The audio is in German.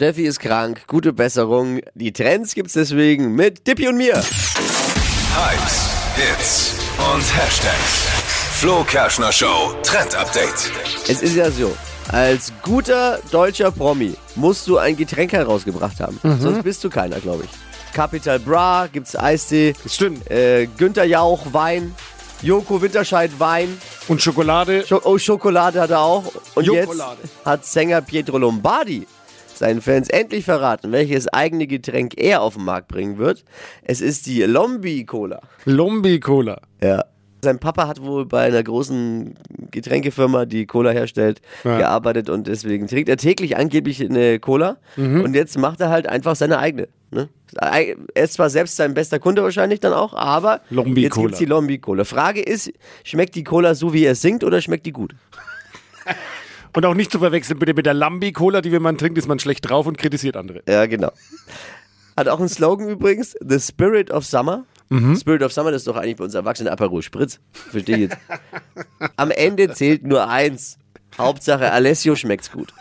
Steffi ist krank, gute Besserung. Die Trends gibt's deswegen mit Dippi und mir. Hypes, Hits und Hashtags. Flo Kerschner Show Trend Update. Es ist ja so, als guter deutscher Promi musst du ein Getränk herausgebracht haben. Sonst bist du keiner, glaube ich. Capital Bra, gibt's Eistee. Stimmt. Äh, Günther Jauch, Wein. Joko Winterscheid, Wein. Und Schokolade. Scho oh, Schokolade hat er auch. Und Jokolade. jetzt hat Sänger Pietro Lombardi seinen Fans endlich verraten, welches eigene Getränk er auf den Markt bringen wird. Es ist die Lombi Cola. Lombi Cola. Ja. Sein Papa hat wohl bei einer großen Getränkefirma, die Cola herstellt, Ja. gearbeitet und deswegen trinkt er täglich angeblich eine Cola Mhm. und jetzt macht er halt einfach seine eigene. Ne? Er ist zwar selbst sein bester Kunde wahrscheinlich dann auch, aber Lombi jetzt Cola. gibt's die Lombi Cola. Frage ist, schmeckt die Cola so, wie er es singt oder schmeckt die gut? Und auch nicht zu verwechseln bitte mit der Lambi Cola, die wenn man trinkt, ist man schlecht drauf und kritisiert andere. Ja, genau. Hat auch einen Slogan übrigens, The Spirit of Summer. Mhm. Spirit of Summer, das ist doch eigentlich bei uns Erwachsenen Aperol Spritz. Verstehe ich jetzt. Am Ende zählt nur eins. Hauptsache Alessio schmeckt's gut.